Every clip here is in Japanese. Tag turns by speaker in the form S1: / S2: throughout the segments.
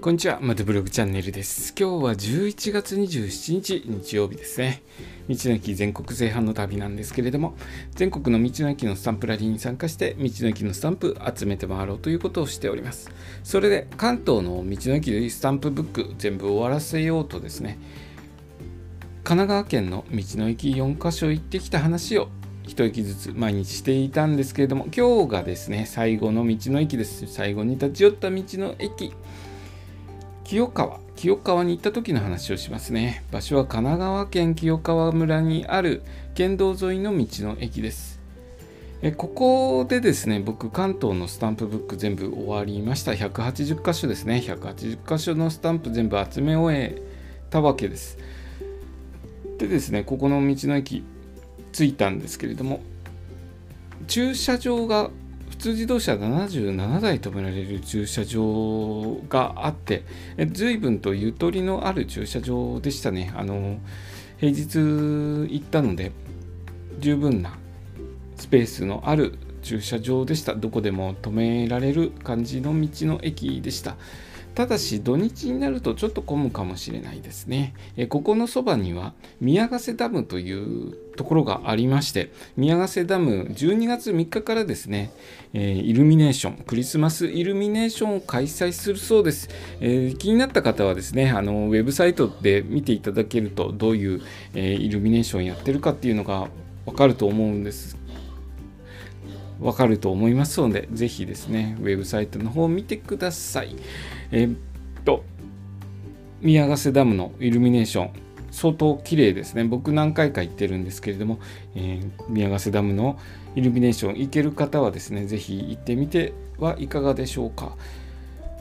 S1: こんにちは、マドブログチャンネルです。今日は11月27日、日曜日ですね。道の駅全国制覇の旅なんですけれども、全国の道の駅のスタンプラリーに参加して、道の駅のスタンプ集めて回ろうということをしております。それで、関東の道の駅スタンプブック全部終わらせようとですね、神奈川県の道の駅4カ所行ってきた話を一駅ずつ毎日していたんですけれども今日がですね最後の道の駅です最後に立ち寄った道の駅清川清川に行った時の話をしますね。場所は神奈川県清川村にある県道沿いの道の駅です。えここでですね僕関東のスタンプブック全部終わりました。180箇所ですね。180箇所のスタンプ全部集め終えたわけです。でですねここの道の駅着いたんですけれども駐車場が普通自動車77台止められる駐車場があって随分とゆとりのある駐車場でしたね。あの平日行ったので十分なスペースのある駐車場でした。どこでも止められる感じの道の駅でした。ただし土日になるとちょっと混むかもしれないですね。えここのそばには宮ヶ瀬ダムというところがありまして宮ヶ瀬ダム12月3日からですね、えイルミネーションクリスマスイルミネーションを開催するそうです、えー、気になった方はですねあのウェブサイトで見ていただけるとどういう、えイルミネーションやってるかっていうのがわかると思うんですわかると思いますので、ぜひですね、ウェブサイトの方を見てください。え、っと、宮ヶ瀬ダムのイルミネーション、相当綺麗ですね。僕何回か行ってるんですけれども、えー、宮ヶ瀬ダムのイルミネーション行ける方はですね、ぜひ行ってみてはいかがでしょうか。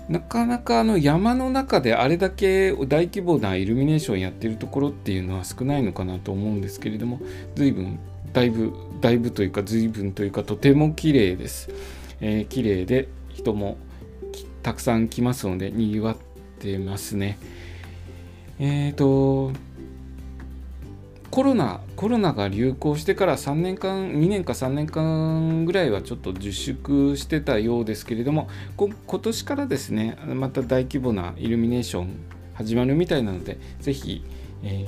S1: なかなかあの山の中であれだけ大規模なイルミネーションやってるところっていうのは少ないのかなと思うんですけれども、随分だいぶだいぶというか随分というかとても綺麗です、えー、綺麗で人もたくさん来ますのでにぎわってますね。えっ、ー、とコロナコロナが流行してから3年間2年か3年間ぐらいはちょっと自粛してたようですけれども今年からですねまた大規模なイルミネーション始まるみたいなのでぜひ、えー、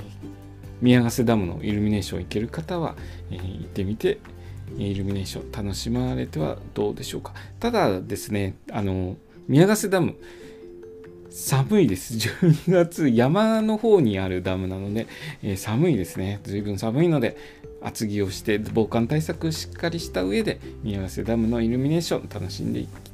S1: 宮ヶ瀬ダムのイルミネーション行ける方は、えー、行ってみてイルミネーション楽しまれてはどうでしょうかただですねあの宮ヶ瀬ダム寒いです。12月、山の方にあるダムなので、えー、寒いですね。随分寒いので、厚着をして、防寒対策しっかりした上で、宮ヶ瀬ダムのイルミネーション楽しんでいき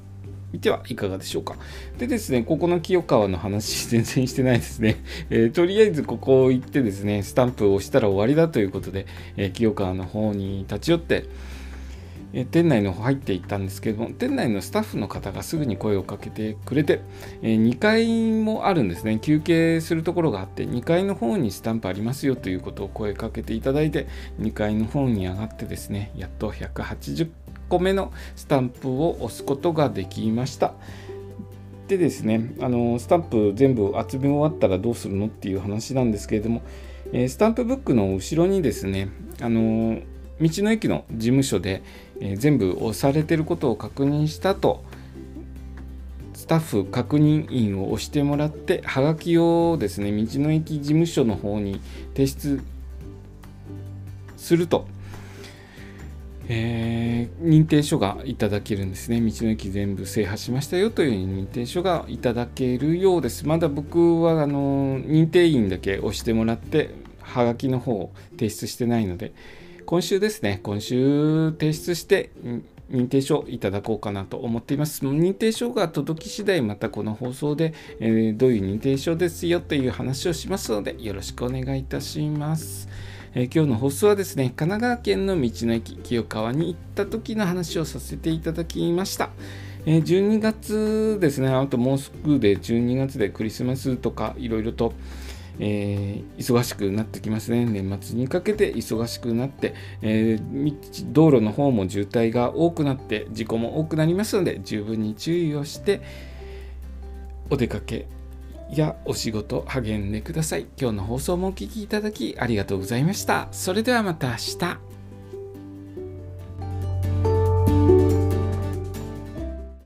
S1: 見てはいかがでしょうか。でですね、ここの清川の話全然してないですね。えー、とりあえずここ行ってですね、スタンプを押したら終わりだということで、えー、清川の方に立ち寄って、え、店内の方入っていったんですけども、店内のスタッフの方がすぐに声をかけてくれて、え2階もあるんですね、休憩するところがあって、2階の方にスタンプありますよということを声かけていただいて、2階の方に上がってですね、やっと180個目のスタンプを押すことができました。でですね、あのスタンプ全部集め終わったらどうするのっていう話なんですけれども、えスタンプブックの後ろにですね、あの道の駅の事務所で、え全部押されてることを確認したと、スタッフ確認員を押してもらって、はがきをですね、道の駅事務所の方に提出すると、えー、認定書がいただけるんですね。道の駅全部制覇しましたよという認定書がいただけるようです。まだ僕はあの認定員だけ押してもらって、はがきの方を提出してないので、今週ですね、今週提出して、認定書いただこうかなと思っています。認定書が届き次第、またこの放送で、えー、どういう認定書ですよという話をしますので、よろしくお願いいたします。え、今日の放送はですね、神奈川県の道の駅清川に行った時の話をさせていただきました。え、12月ですね、あともうすぐで12月でクリスマスとかいろいろと、えー、忙しくなってきますね。年末にかけて忙しくなって、えー、道路の方も渋滞が多くなって事故も多くなりますので十分に注意をしてお出かけやお仕事励んでください。今日の放送もお聴きいただきありがとうございました。それではまた明日。